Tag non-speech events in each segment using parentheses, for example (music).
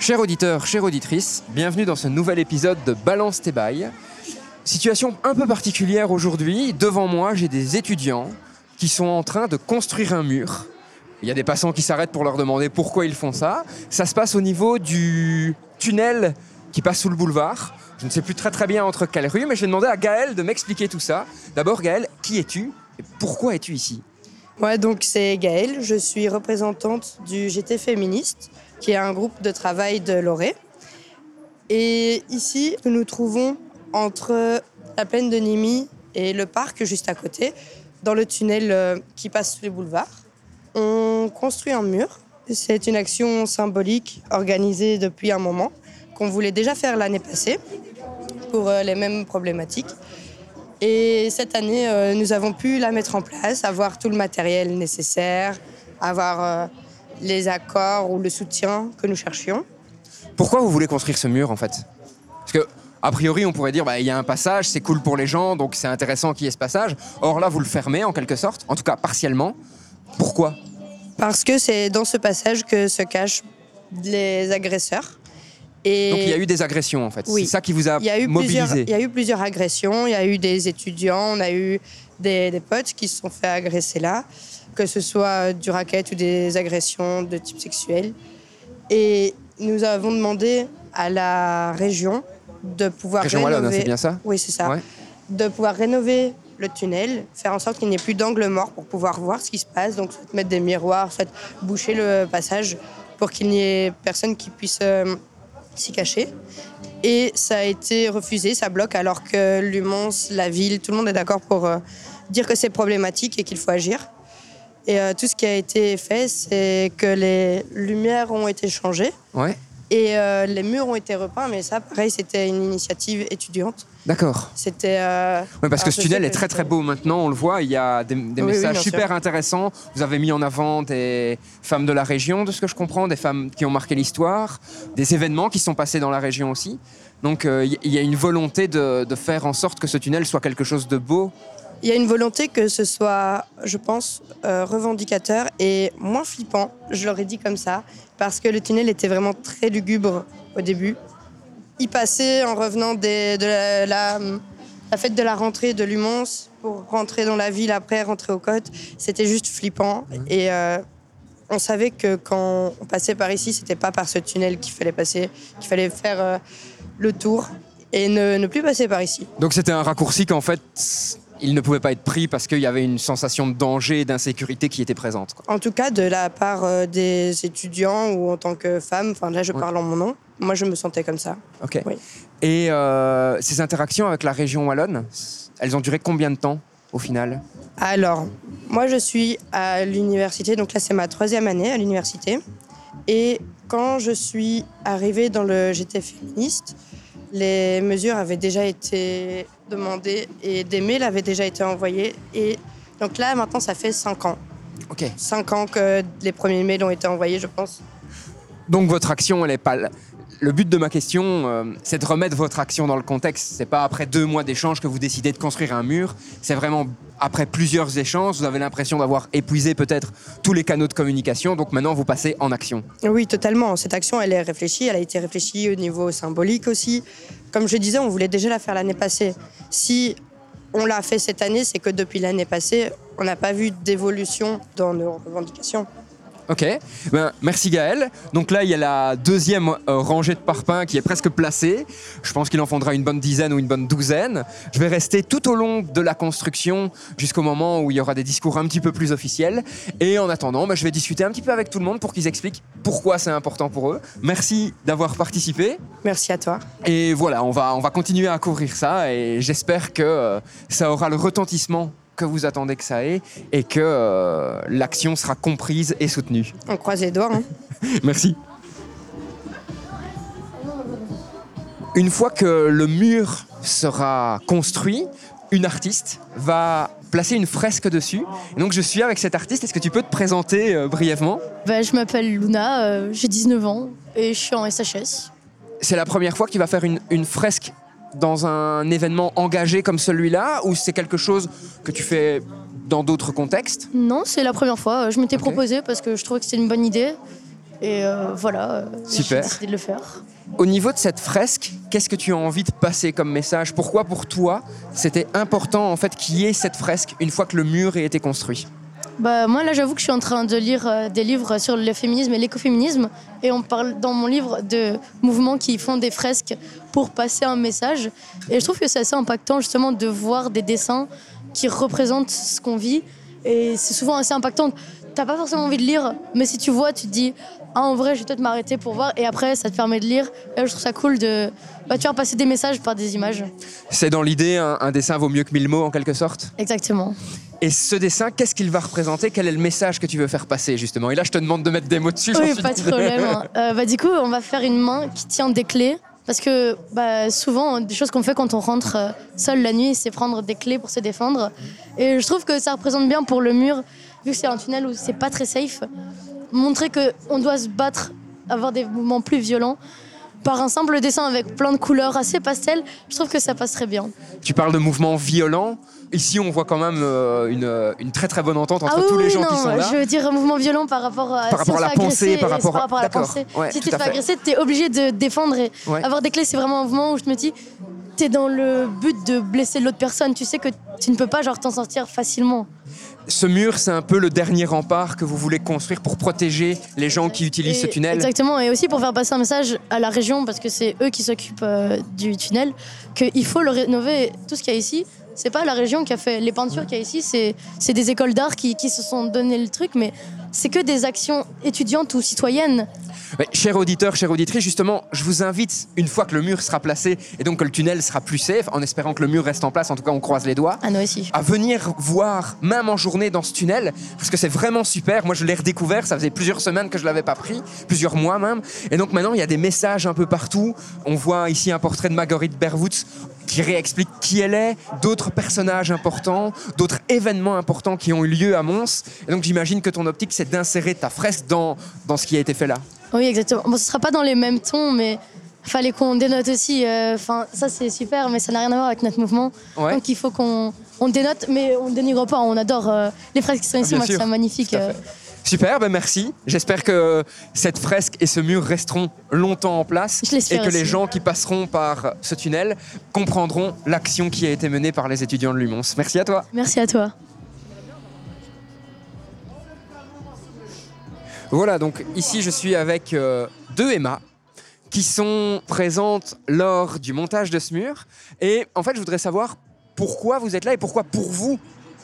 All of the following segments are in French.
Chers auditeurs, chères auditrices, bienvenue dans ce nouvel épisode de Balance tes bails. Situation un peu particulière aujourd'hui. Devant moi, j'ai des étudiants qui sont en train de construire un mur. Il y a des passants qui s'arrêtent pour leur demander pourquoi ils font ça. Ça se passe au niveau du tunnel qui passe sous le boulevard. Je ne sais plus très très bien entre quelles rues, mais je vais demander à Gaël de m'expliquer tout ça. D'abord, Gaël, qui es-tu et pourquoi es-tu ici? Ouais, donc c'est Gaëlle, je suis représentante du GT Féministe, qui est un groupe de travail de Loré. Et ici, nous nous trouvons entre la plaine de Nîmes et le parc juste à côté, dans le tunnel euh, qui passe sous les boulevards. On construit un mur. C'est une action symbolique organisée depuis un moment, qu'on voulait déjà faire l'année passée pour euh, les mêmes problématiques. Et cette année, euh, nous avons pu la mettre en place, avoir tout le matériel nécessaire, avoir les accords ou le soutien que nous cherchions. Pourquoi vous voulez construire ce mur en fait? Parce que a priori, on pourrait dire bah, il y a un passage, c'est cool pour les gens, donc c'est intéressant qu'il y ait ce passage. Or là, vous le fermez en quelque sorte, en tout cas partiellement. Pourquoi? Parce que c'est dans ce passage que se cachent les agresseurs. Et Donc il y a eu des agressions en fait. Oui. C'est ça qui vous a il y a eu mobilisé. Il y a eu plusieurs agressions, il y a eu des étudiants, on a eu des, des potes qui se sont fait agresser là, que ce soit du racket ou des agressions de type sexuel. Et nous avons demandé à la région de pouvoir Région rénover. Wallonne, hein, c'est bien ça Oui, c'est ça. Ouais. De pouvoir rénover le tunnel, faire en sorte qu'il n'y ait plus d'angle mort pour pouvoir voir ce qui se passe. Donc, soit mettre des miroirs, soit boucher le passage pour qu'il n'y ait personne qui puisse euh, s'y cacher. Et ça a été refusé, ça bloque, alors que l'UMONS, la ville, tout le monde est d'accord pour euh, dire que c'est problématique et qu'il faut agir. Et euh, tout ce qui a été fait, c'est que les lumières ont été changées Ouais, et euh, les murs ont été repeints, mais ça, pareil, c'était une initiative étudiante. d'accord. C'était. euh, Ouais, parce que ce tunnel est très très beau maintenant, on le voit, il y a des, des Oui, oui, messages sûr. super intéressants. Vous avez mis en avant des femmes de la région, de ce que je comprends, des femmes qui ont marqué l'histoire, des événements qui sont passés dans la région aussi. Donc euh, il y- a une volonté de, de faire en sorte que ce tunnel soit quelque chose de beau. Il y a une volonté que ce soit, je pense, euh, revendicateur et moins flippant. Je l'aurais dit comme ça, parce que le tunnel était vraiment très lugubre au début. Y passer en revenant des- de la, la- la fête de la rentrée de Lumons pour rentrer dans la ville après, rentrer aux côtes, c'était juste flippant. Et euh, on savait que quand on passait par ici, c'était pas par ce tunnel qu'il fallait passer, qu'il fallait faire euh, le tour et ne, ne plus passer par ici. Donc c'était un raccourci qu'en fait il ne pouvait pas être pris parce qu'il y avait une sensation de danger et d'insécurité qui était présente. quoi. En tout cas, de la part euh, des étudiants ou en tant que femme, enfin là je parle en mon nom, moi je me sentais comme ça. Ok. Oui. Et euh, ces interactions avec la région wallonne, elles ont duré combien de temps au final? Alors, moi je suis à l'université, donc là c'est ma troisième année à l'université. Et quand je suis arrivée dans le GT féministe, les mesures avaient déjà été demandées et des mails avaient déjà été envoyés. Et donc là maintenant ça fait cinq ans. Ok. Cinq ans que les premiers mails ont été envoyés, je pense. Donc votre action, elle est pas. Le but de ma question, euh, c'est de remettre votre action dans le contexte. C'est pas après deux mois d'échange que vous décidez de construire un mur. C'est vraiment après plusieurs échanges, vous avez l'impression d'avoir épuisé peut-être tous les canaux de communication. Donc maintenant, vous passez en action. Oui, totalement. Cette action, elle est réfléchie. Elle a été réfléchie au niveau symbolique aussi. Comme je disais, on voulait déjà la faire l'année passée. Si on l'a fait cette année, c'est que depuis l'année passée, on n'a pas vu d'évolution dans nos revendications. Ok. Ben, merci Gaël. Donc là, il y a la deuxième euh, rangée de parpaings qui est presque placée. Je pense qu'il en faudra une bonne dizaine ou une bonne douzaine. Je vais rester tout au long de la construction jusqu'au moment où il y aura des discours un petit peu plus officiels. Et en attendant, ben, je vais discuter un petit peu avec tout le monde pour qu'ils expliquent pourquoi c'est important pour eux. Merci d'avoir participé. Merci à toi. Et voilà, on va, on va continuer à couvrir ça et j'espère que euh, ça aura le retentissement que vous attendez que ça ait et que euh, l'action sera comprise et soutenue. On croise les doigts. hein. (laughs) Merci. Une fois que le mur sera construit, une artiste va placer une fresque dessus. Et donc je suis avec cette artiste. Est-ce que tu peux te présenter euh, brièvement? Bah, je m'appelle Luna, euh, j'ai 19 ans et je suis en SHS. C'est la première fois que tu vas faire une, une fresque dans un événement engagé comme celui-là ou c'est quelque chose que tu fais dans d'autres contextes? Non, c'est la première fois. Je m'étais proposé parce que je trouvais que c'était une bonne idée. Et euh, voilà, euh, j'ai décidé de le faire. Au niveau de cette fresque, qu'est-ce que tu as envie de passer comme message? Pourquoi pour toi c'était important en fait qu'il y ait cette fresque une fois que le mur ait été construit? Bah, moi, là, j'avoue que je suis en train de lire euh, des livres sur le féminisme et l'écoféminisme. Et on parle dans mon livre de mouvements qui font des fresques pour passer un message. Et je trouve que c'est assez impactant, justement, de voir des dessins qui représentent ce qu'on vit. Et c'est souvent assez impactant. T'as pas forcément envie de lire, mais si tu vois, tu te dis Ah, en vrai, je vais peut-être m'arrêter pour voir. Et après, ça te permet de lire. Et là, je trouve ça cool de bah, tu vois, passer des messages par des images. C'est dans l'idée un, un dessin vaut mieux que mille mots en quelque sorte? Exactement. Et ce dessin, qu'est-ce qu'il va représenter? Quel est le message que tu veux faire passer justement? Et là je te demande de mettre des mots dessus. Oui, pas de problème. (laughs) Euh, bah, du coup, on va faire une main qui tient des clés. Parce que bah, souvent, des choses qu'on fait quand on rentre euh, seul la nuit, c'est prendre des clés pour se défendre. Et je trouve que ça représente bien pour le mur, vu que c'est un tunnel où c'est pas très safe, montrer qu'on doit se battre, avoir des mouvements plus violents. Par un simple dessin avec plein de couleurs assez pastel, je trouve que ça passerait bien. Tu parles de mouvements violents. Ici, on voit quand même euh, une, euh, une très très bonne entente entre ah oui, tous les oui, gens non, qui sont là. je veux dire un mouvement violent par rapport à, Par rapport si à la pensée, par rapport à- par rapport à la pensée. ouais, si tu te fais agresser, t'es obligé de défendre et Ouais. avoir des clés, c'est vraiment un mouvement où je me dis, t'es dans le but de blesser l'autre personne. Tu sais que tu ne peux pas genre t'en sortir facilement. Ce mur, c'est un peu le dernier rempart que vous voulez construire pour protéger les gens qui utilisent Et- ce tunnel. Exactement, et aussi pour faire passer un message à la région, parce que c'est eux qui s'occupent euh, du tunnel, qu'il faut le rénover. Tout ce qu'il y a ici, c'est pas la région qui a fait les peintures qu'il y a ici, c'est c'est des écoles d'art qui, qui se sont donné le truc, mais c'est que des actions étudiantes ou citoyennes. Mais, chers auditeurs, chères auditrices, justement, je vous invite, une fois que le mur sera placé et donc que le tunnel sera plus safe, en espérant que le mur reste en place, en tout cas on croise les doigts, Ah, nous aussi. à venir voir, même en journée, dans ce tunnel, parce que c'est vraiment super. Moi, je l'ai redécouvert, ça faisait plusieurs semaines que je l'avais pas pris, plusieurs mois même. Et donc maintenant, il y a des messages un peu partout. On voit ici un portrait de Marguerite Berwoods qui réexplique qui elle est, d'autres personnages importants, d'autres événements importants qui ont eu lieu à Mons. Et donc j'imagine que ton optique, c'est d'insérer ta fresque dans, dans ce qui a été fait là. Oui, exactement. Bon, ce sera pas dans les mêmes tons, mais fallait qu'on dénote aussi. euh, Enfin, ça c'est super, mais ça n'a rien à voir avec notre mouvement. Ouais. Donc il faut qu'on on dénote, mais on dénigre pas. On adore euh, les fresques qui sont ici. bien Moi, c'est magnifique. Tout à euh. fait. Super, ben merci. J'espère que cette fresque et ce mur resteront longtemps en place Je et que les gens qui passeront par ce tunnel comprendront l'action qui a été menée par les étudiants de Lumons. Merci à toi. Merci à toi. Voilà, donc ici je suis avec euh, deux Emma qui sont présentes lors du montage de ce mur. Et en fait, je voudrais savoir pourquoi vous êtes là et pourquoi pour vous,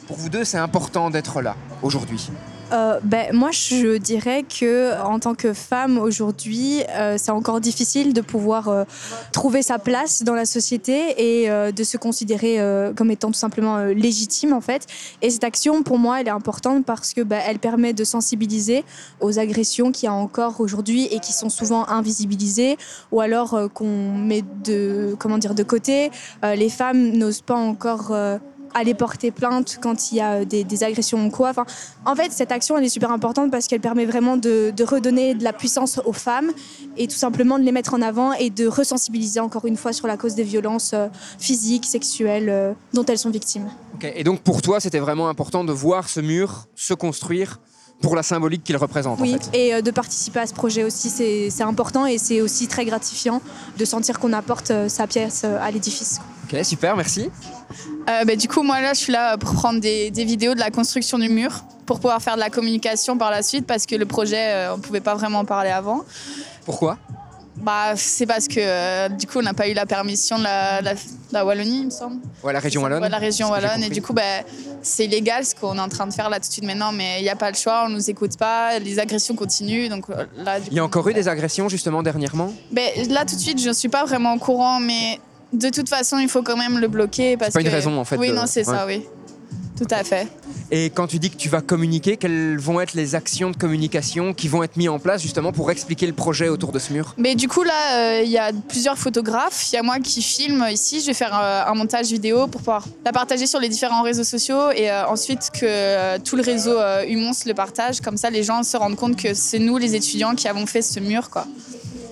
pour vous deux, c'est important d'être là aujourd'hui. Euh, ben, moi, je dirais que en tant que femme aujourd'hui, euh, c'est encore difficile de pouvoir euh, trouver sa place dans la société et de se considérer comme étant tout simplement légitime en fait. Et cette action, pour moi, elle est importante parce que ben, elle permet de sensibiliser aux agressions qu'il y a encore aujourd'hui et qui sont souvent invisibilisées ou alors qu'on met de comment dire de côté. Les femmes n'osent pas encore aller porter plainte quand il y a des, des agressions ou quoi. Enfin, en fait, cette action, elle est super importante parce qu'elle permet vraiment de, de redonner de la puissance aux femmes et tout simplement de les mettre en avant et de resensibiliser encore une fois sur la cause des violences euh, physiques, sexuelles euh, dont elles sont victimes. Et donc pour toi, c'était vraiment important de voir ce mur se construire pour la symbolique qu'il représente Oui, en fait. et euh, de participer à ce projet aussi, c'est important et c'est aussi très gratifiant de sentir qu'on apporte euh, sa pièce euh, à l'édifice. Ok, super, merci. Euh, bah, du coup, moi là, je suis là pour prendre des, des vidéos de la construction du mur pour pouvoir faire de la communication par la suite parce que le projet, euh, on pouvait pas vraiment en parler avant. Pourquoi? Bah, c'est parce que euh, du coup, on n'a pas eu la permission de la, la- la Wallonie, il me semble. Ouais, la région Wallonne. Ouais, la région Wallonne. Et du coup, bah, c'est illégal ce qu'on est en train de faire là tout de suite maintenant, mais il n'y a pas le choix, on nous écoute pas, les agressions continuent. Donc là, Il y a encore eu des agressions justement dernièrement? Ben, là, tout de suite, je ne suis pas vraiment au courant, mais de toute façon, il faut quand même le bloquer. parce pas une que- raison, en fait, Oui, de- non, c'est ça, oui. Tout à fait. Et quand tu dis que tu vas communiquer, quelles vont être les actions de communication qui vont être mises en place justement pour expliquer le projet autour de ce mur? Mais du coup, là, euh, il y a plusieurs photographes. Il y a moi qui filme ici. Je vais faire euh, un montage vidéo pour pouvoir la partager sur les différents réseaux sociaux et euh, ensuite que tout le réseau Humons le partage. Comme ça, les gens se rendent compte que c'est nous, les étudiants, qui avons fait ce mur, quoi.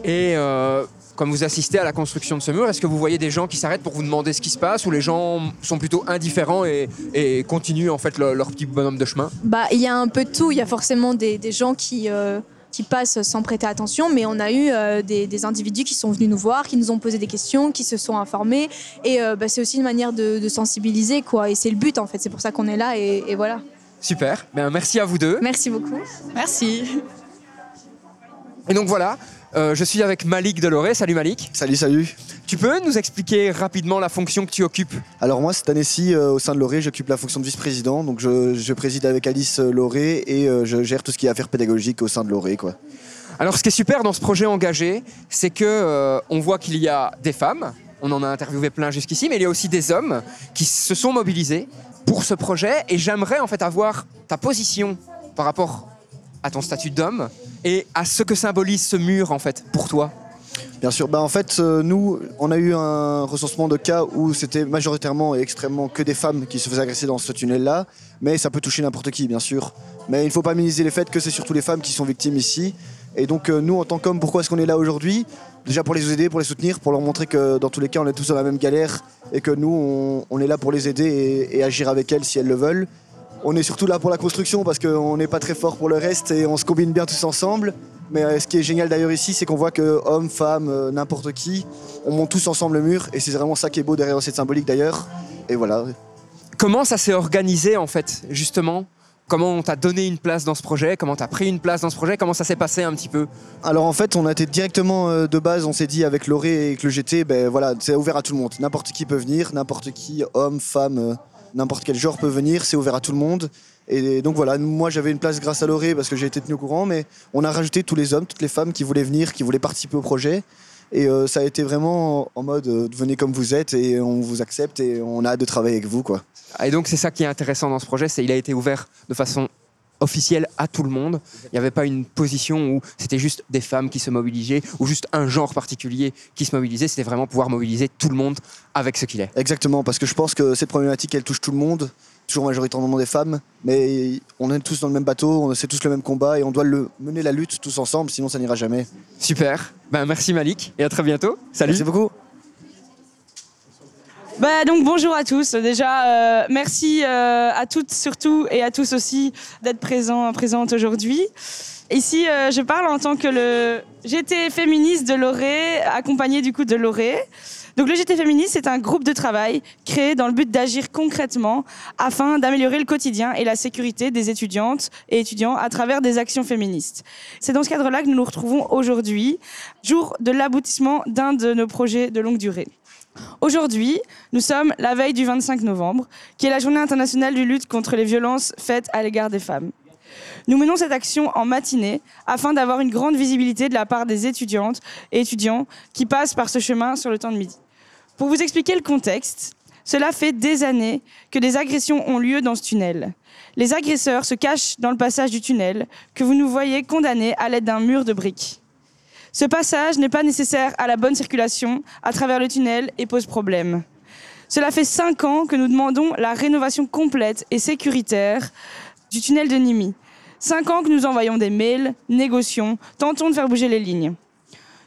Et euh, comme vous assistez à la construction de ce mur, est-ce que vous voyez des gens qui s'arrêtent pour vous demander ce qui se passe ou les gens sont plutôt indifférents et, et continuent en fait le- leur petit bonhomme de chemin? Bah, il y a un peu de tout. Il y a forcément des, des gens qui euh, qui passent sans prêter attention, mais on a eu euh, des, des individus qui sont venus nous voir, qui nous ont posé des questions, qui se sont informés. Et euh, bah, c'est aussi une manière de, de sensibiliser, quoi. Et c'est le but, en fait. C'est pour ça qu'on est là, et, et voilà. Super. Ben, merci à vous deux. Merci beaucoup. Merci. Et donc voilà, euh, je suis avec Malik Deloré. Salut Malik. Salut, salut. Tu peux nous expliquer rapidement la fonction que tu occupes? Alors moi, cette année-ci, euh, au sein de Loré, j'occupe la fonction de vice-président. Donc je, je préside avec Alice euh, Loré et euh, je gère tout ce qui est affaires pédagogiques au sein de Loré. Quoi. Alors, ce qui est super dans ce projet engagé, c'est que on voit qu'il y a des femmes. On en a interviewé plein jusqu'ici, mais il y a aussi des hommes qui se sont mobilisés pour ce projet. Et j'aimerais en fait avoir ta position par rapport à ton statut d'homme et à ce que symbolise ce mur en fait pour toi. Bien sûr, bah, en fait, euh, nous, on a eu un recensement de cas où c'était majoritairement et extrêmement que des femmes qui se faisaient agresser dans ce tunnel-là. Mais ça peut toucher n'importe qui, bien sûr. Mais il ne faut pas minimiser les faits que c'est surtout les femmes qui sont victimes ici. Et donc, euh, nous, en tant qu'hommes, pourquoi est-ce qu'on est là aujourd'hui? Déjà pour les aider, pour les soutenir, pour leur montrer que dans tous les cas, on est tous dans la même galère et que nous, on, est là pour les aider et agir avec elles si elles le veulent. On est surtout là pour la construction parce qu'on n'est pas très fort pour le reste et on se combine bien tous ensemble. Mais euh, ce qui est génial d'ailleurs ici, c'est qu'on voit que hommes, femmes, euh, n'importe qui, on monte tous ensemble le mur et c'est vraiment ça qui est beau derrière cette symbolique d'ailleurs. Et voilà. Comment ça s'est organisé en fait, justement? Comment on t'a donné une place dans ce projet? Comment t'as pris une place dans ce projet? Comment ça s'est passé un petit peu? Alors en fait, on a été directement euh, de base, on s'est dit avec Loré et avec le GT, ben voilà, c'est ouvert à tout le monde. N'importe qui peut venir, n'importe qui, homme, femme, euh, n'importe quel genre peut venir, c'est ouvert à tout le monde. Et donc voilà, moi j'avais une place grâce à Loré parce que j'ai été tenu au courant, mais on a rajouté tous les hommes, toutes les femmes qui voulaient venir, qui voulaient participer au projet. Et euh, ça a été vraiment en mode euh, venez comme vous êtes et on vous accepte et on a hâte de travailler avec vous quoi. Et donc c'est ça qui est intéressant dans ce projet, c'est qu'il a été ouvert de façon officielle à tout le monde. Il n'y avait pas une position où c'était juste des femmes qui se mobilisaient ou juste un genre particulier qui se mobilisait. C'était vraiment pouvoir mobiliser tout le monde avec ce qu'il est. Exactement, parce que je pense que cette problématique elle touche tout le monde, toujours majoritairement des femmes, mais on est tous dans le même bateau, on c'est tous le même combat et on doit le, mener la lutte tous ensemble, sinon ça n'ira jamais. Super. Ben, merci Malik et à très bientôt. Salut. Merci beaucoup. Bah donc bonjour à tous. Déjà euh, merci euh, à toutes surtout et à tous aussi d'être présents présentes aujourd'hui. Ici euh, je parle en tant que le GT féministe de Loré, accompagné du coup de Loré. Donc le GT féministe c'est un groupe de travail créé dans le but d'agir concrètement afin d'améliorer le quotidien et la sécurité des étudiantes et étudiants à travers des actions féministes. C'est dans ce cadre-là que nous nous retrouvons aujourd'hui, jour de l'aboutissement d'un de nos projets de longue durée. Aujourd'hui, nous sommes la veille du 25 novembre, qui est la journée internationale de lutte contre les violences faites à l'égard des femmes. Nous menons cette action en matinée afin d'avoir une grande visibilité de la part des étudiantes et étudiants qui passent par ce chemin sur le temps de midi. Pour vous expliquer le contexte, cela fait des années que des agressions ont lieu dans ce tunnel. Les agresseurs se cachent dans le passage du tunnel que vous nous voyez condamnés à l'aide d'un mur de briques. Ce passage n'est pas nécessaire à la bonne circulation à travers le tunnel et pose problème. Cela fait cinq ans que nous demandons la rénovation complète et sécuritaire du tunnel de Nimi. Cinq ans que nous envoyons des mails, négocions, tentons de faire bouger les lignes.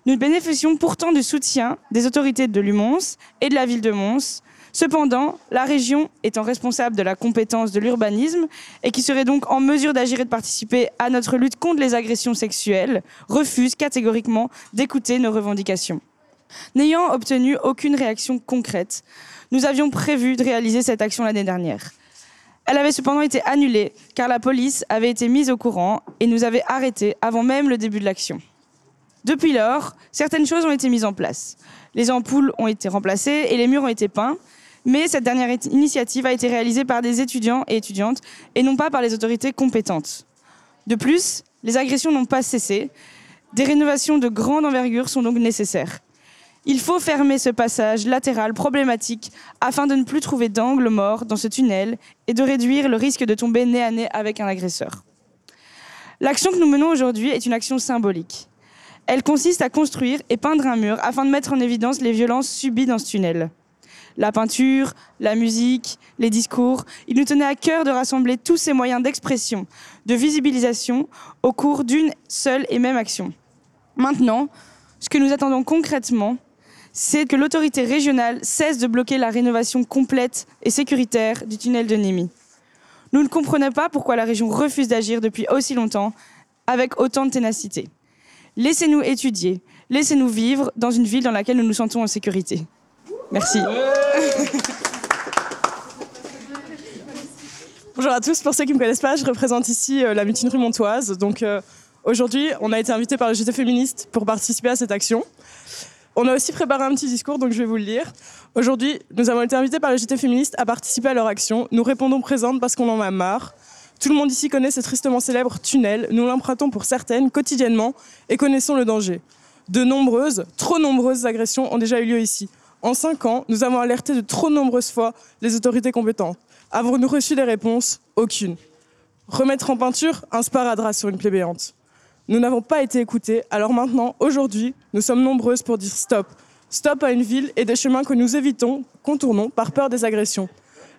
Nous bénéficions pourtant du soutien des autorités de l'UMONS et de la ville de Mons. Cependant, la région étant responsable de la compétence de l'urbanisme et qui serait donc en mesure d'agir et de participer à notre lutte contre les agressions sexuelles, refuse catégoriquement d'écouter nos revendications. N'ayant obtenu aucune réaction concrète, nous avions prévu de réaliser cette action l'année dernière. Elle avait cependant été annulée car la police avait été mise au courant et nous avait arrêtés avant même le début de l'action. Depuis lors, certaines choses ont été mises en place. Les ampoules ont été remplacées et les murs ont été peints, mais cette dernière initiative a été réalisée par des étudiants et étudiantes et non pas par les autorités compétentes. De plus, les agressions n'ont pas cessé. Des rénovations de grande envergure sont donc nécessaires. Il faut fermer ce passage latéral problématique afin de ne plus trouver d'angle mort dans ce tunnel et de réduire le risque de tomber nez à nez avec un agresseur. L'action que nous menons aujourd'hui est une action symbolique. Elle consiste à construire et peindre un mur afin de mettre en évidence les violences subies dans ce tunnel. La peinture, la musique, les discours, il nous tenait à cœur de rassembler tous ces moyens d'expression, de visibilisation au cours d'une seule et même action. Maintenant, ce que nous attendons concrètement, c'est que l'autorité régionale cesse de bloquer la rénovation complète et sécuritaire du tunnel de Nemi. Nous ne comprenons pas pourquoi la région refuse d'agir depuis aussi longtemps avec autant de ténacité. Laissez-nous étudier, laissez-nous vivre dans une ville dans laquelle nous nous sentons en sécurité. Merci. Bonjour à tous, pour ceux qui ne me connaissent pas, je représente ici euh, la mutinerie montoise. Donc euh, aujourd'hui, on a été invité par le JT féministe pour participer à cette action. On a aussi préparé un petit discours, donc je vais vous le lire. Aujourd'hui, nous avons été invités par le JT féministe à participer à leur action. Nous répondons présentes parce qu'on en a marre. Tout le monde ici connaît ce tristement célèbre tunnel. Nous l'empruntons pour certaines quotidiennement et connaissons le danger. De nombreuses, trop nombreuses agressions ont déjà eu lieu ici. En cinq ans, nous avons alerté de trop nombreuses fois les autorités compétentes. Avons-nous reçu des réponses? Aucune. Remettre en peinture un sparadrap sur une plaie béante. Nous n'avons pas été écoutés, alors maintenant, aujourd'hui, nous sommes nombreuses pour dire stop. Stop à une ville et des chemins que nous évitons, contournons par peur des agressions.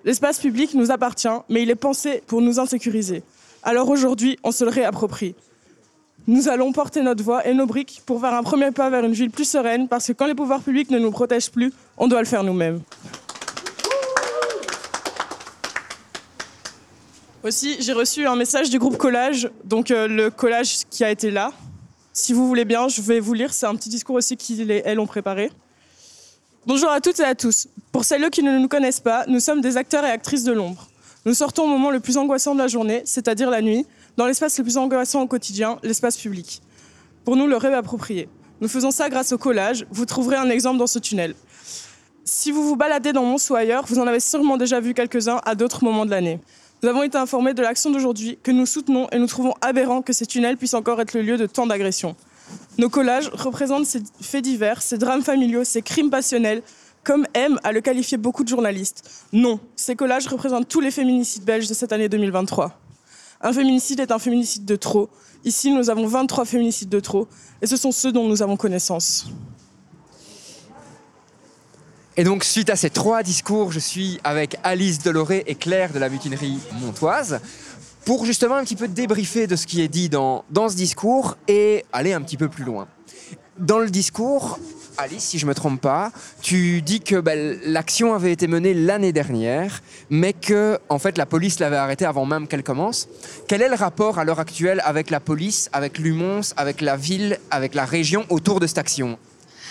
L'espace public nous appartient, mais il est pensé pour nous insécuriser. Alors aujourd'hui, on se le réapproprie. Nous allons porter notre voix et nos briques pour faire un premier pas vers une ville plus sereine, parce que quand les pouvoirs publics ne nous protègent plus, on doit le faire nous-mêmes. Aussi, j'ai reçu un message du groupe Collage, donc euh, le collage qui a été là. Si vous voulez bien, je vais vous lire. C'est un petit discours aussi qu'ils et elles ont préparé. Bonjour à toutes et à tous. Pour celles qui ne nous connaissent pas, nous sommes des acteurs et actrices de l'ombre. Nous sortons au moment le plus angoissant de la journée, c'est-à-dire la nuit, dans l'espace le plus angoissant au quotidien, l'espace public. Pour nous, le rêve approprié. Nous faisons ça grâce au collage. Vous trouverez un exemple dans ce tunnel. Si vous vous baladez dans Mons ou ailleurs, vous en avez sûrement déjà vu quelques-uns à d'autres moments de l'année. Nous avons été informés de l'action d'aujourd'hui que nous soutenons et nous trouvons aberrant que ces tunnels puissent encore être le lieu de tant d'agressions. Nos collages représentent ces faits divers, ces drames familiaux, ces crimes passionnels, comme aiment à le qualifier beaucoup de journalistes. Non, ces collages représentent tous les féminicides belges de cette année 2023. Un féminicide est un féminicide de trop. Ici, nous avons 23 féminicides de trop, et ce sont ceux dont nous avons connaissance. Et donc, suite à ces trois discours, je suis avec Alice Deloré et Claire de la mutinerie montoise pour justement un petit peu débriefer de ce qui est dit dans, dans ce discours et aller un petit peu plus loin. Dans le discours, Alice, si je ne me trompe pas, tu dis que bah, l'action avait été menée l'année dernière, mais que en fait la police l'avait arrêtée avant même qu'elle commence. Quel est le rapport à l'heure actuelle avec la police, avec l'UMONS, avec la ville, avec la région autour de cette action?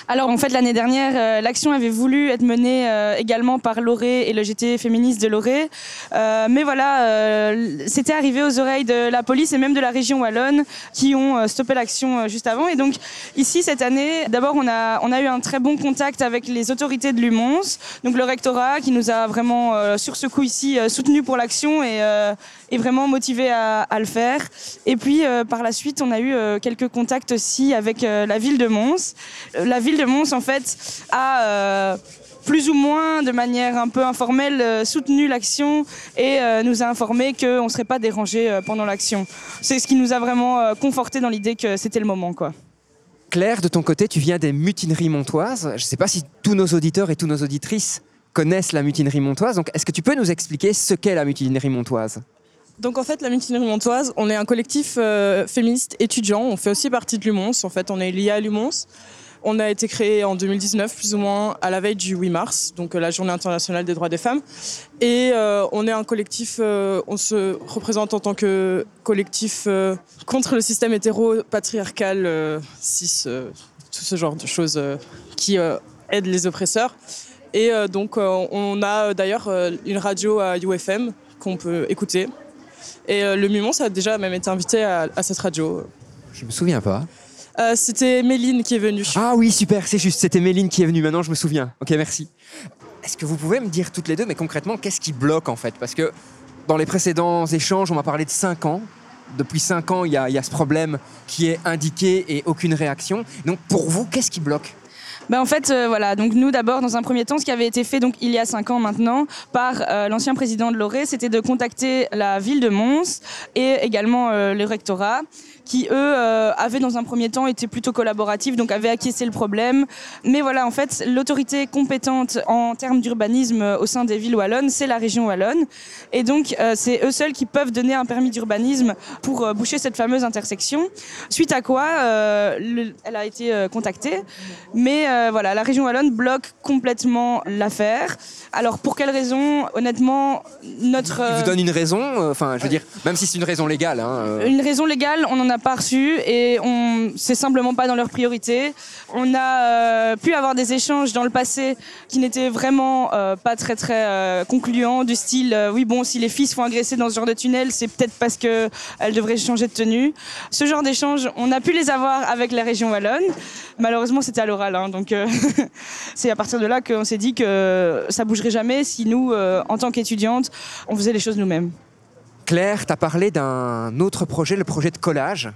Alors en fait l'année dernière, euh, l'action avait voulu être menée euh, également par Loré et le GT féministe de Loré. Euh, mais voilà, c'était arrivé aux oreilles de la police et même de la région wallonne qui ont stoppé l'action juste avant. Et donc ici cette année, d'abord on a, on a eu un très bon contact avec les autorités de l'UMONS, donc le rectorat qui nous a vraiment sur ce coup ici soutenu pour l'action et, et, vraiment motivé à, le faire. Et puis par la suite, on a eu quelques contacts aussi avec la ville de Mons. La de Mons, en fait, a euh, plus ou moins de manière un peu informelle euh, soutenu l'action et euh, nous a informé qu'on ne serait pas dérangé pendant l'action. C'est ce qui nous a vraiment conforté dans l'idée que c'était le moment. quoi. Claire, de ton côté, tu viens des mutineries montoises. Je ne sais pas si tous nos auditeurs et toutes nos auditrices connaissent la mutinerie montoise. Donc, est-ce que tu peux nous expliquer ce qu'est la mutinerie montoise? Donc en fait, la mutinerie montoise, on est un collectif féministe étudiant. On fait aussi partie de l'UMONS. En fait, on est lié à l'UMONS. On a été créé en 2019, plus ou moins à la veille du 8 mars, donc euh, la journée internationale des droits des femmes. Et euh, on est un collectif, euh, on se représente en tant que collectif contre le système hétéro-patriarcal, cis, tout ce genre de choses qui aident les oppresseurs. Et donc on a d'ailleurs une radio à UFM qu'on peut écouter. Et le Mumon, ça a déjà même été invité à, à cette radio. Je me souviens pas. Euh, c'était Méline qui est venue. Ah oui, super, c'est juste, c'était Méline qui est venue. Maintenant, je me souviens. Ok, merci. Est-ce que vous pouvez me dire toutes les deux, mais concrètement, qu'est-ce qui bloque en fait? Parce que dans les précédents échanges, on m'a parlé de 5 ans. Depuis 5 ans, il y, a ce problème qui est indiqué et aucune réaction. Donc pour vous, qu'est-ce qui bloque? Ben en fait, euh, voilà. Donc nous, d'abord, dans un premier temps, ce qui avait été fait donc il y a cinq ans maintenant par euh, l'ancien président de l'Oré, c'était de contacter la ville de Mons et également le rectorat qui eux euh, avaient dans un premier temps été plutôt collaboratifs, donc avaient acquiescé le problème. Mais voilà, en fait, l'autorité compétente en termes d'urbanisme euh, au sein des villes wallonnes, c'est la région wallonne. Et donc, euh, c'est eux seuls qui peuvent donner un permis d'urbanisme pour boucher cette fameuse intersection. Suite à quoi, elle a été contactée. Mais voilà, la région wallonne bloque complètement l'affaire. Alors, pour quelle raison? Honnêtement, notre... Il vous donne une raison Enfin, je veux dire, même si c'est une raison légale. Hein, Une raison légale, on en a pas reçu et on c'est simplement pas dans leurs priorités. On a euh, pu avoir des échanges dans le passé qui n'étaient vraiment euh, pas très très euh, concluants du style euh, oui bon si les filles se font agresser dans ce genre de tunnel c'est peut-être parce que elles devraient changer de tenue. Ce genre d'échanges on a pu les avoir avec la région wallonne. Malheureusement c'était à l'oral hein, donc euh, (laughs) c'est à partir de là qu'on s'est dit que ça bougerait jamais si nous euh, en tant qu'étudiantes on faisait les choses nous-mêmes. Claire, tu as parlé d'un autre projet, le projet de collage.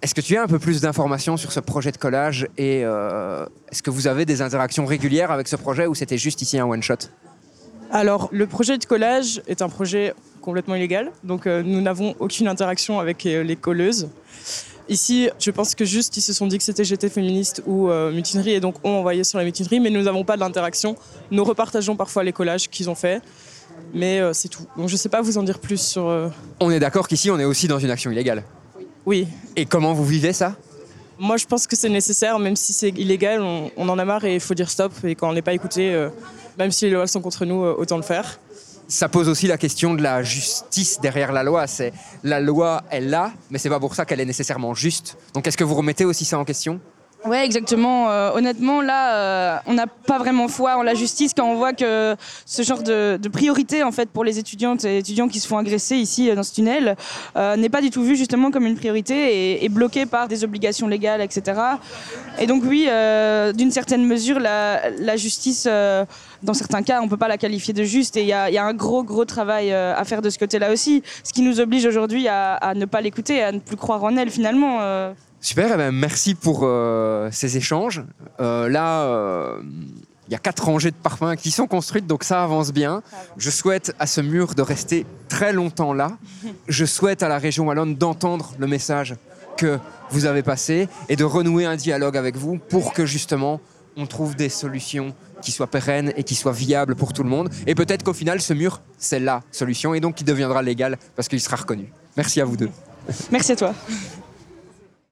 Est-ce que tu as un peu plus d'informations sur ce projet de collage et euh, est-ce que vous avez des interactions régulières avec ce projet ou c'était juste ici un one-shot Alors, le projet de collage est un projet complètement illégal, donc euh, nous n'avons aucune interaction avec les colleuses. Ici, je pense que juste ils se sont dit que c'était GT féministe ou euh, mutinerie et donc ont envoyé sur la mutinerie, mais nous n'avons pas d'interaction. Nous repartageons parfois les collages qu'ils ont faits, mais euh, c'est tout. Donc je ne sais pas vous en dire plus sur. euh, On est d'accord qu'ici on est aussi dans une action illégale. Oui, Et comment vous vivez ça? Moi je pense que c'est nécessaire, même si c'est illégal, on, on en a marre et il faut dire stop. Et quand on n'est pas écouté, euh, même si les lois sont contre nous, euh, autant le faire. Ça pose aussi la question de la justice derrière la loi. La loi est là, mais c'est pas pour ça qu'elle est nécessairement juste. Donc est-ce que vous remettez aussi ça en question? Ouais, exactement. Euh, honnêtement, là, euh, on n'a pas vraiment foi en la justice quand on voit que ce genre de, de priorité, en fait, pour les étudiantes et étudiants qui se font agresser ici euh, dans ce tunnel, euh, n'est pas du tout vu justement comme une priorité et est bloqué par des obligations légales, etc. Et donc oui, euh, d'une certaine mesure, la, la justice, euh, dans certains cas, on peut pas la qualifier de juste. Et il y a, y a un gros, gros travail à faire de ce côté-là aussi, ce qui nous oblige aujourd'hui à, à ne pas l'écouter, à ne plus croire en elle finalement. Super, eh ben, merci pour euh, ces échanges. Euh, là, euh, il y a quatre rangées de parfums qui sont construites, donc ça avance bien. Je souhaite à ce mur de rester très longtemps là. (laughs) Je souhaite à la région wallonne d'entendre le message que vous avez passé et de renouer un dialogue avec vous pour que justement on trouve des solutions qui soient pérennes et qui soient viables pour tout le monde. Et peut-être qu'au final, ce mur, c'est la solution et donc qui deviendra légal parce qu'il sera reconnu. Merci à vous deux. Merci à toi.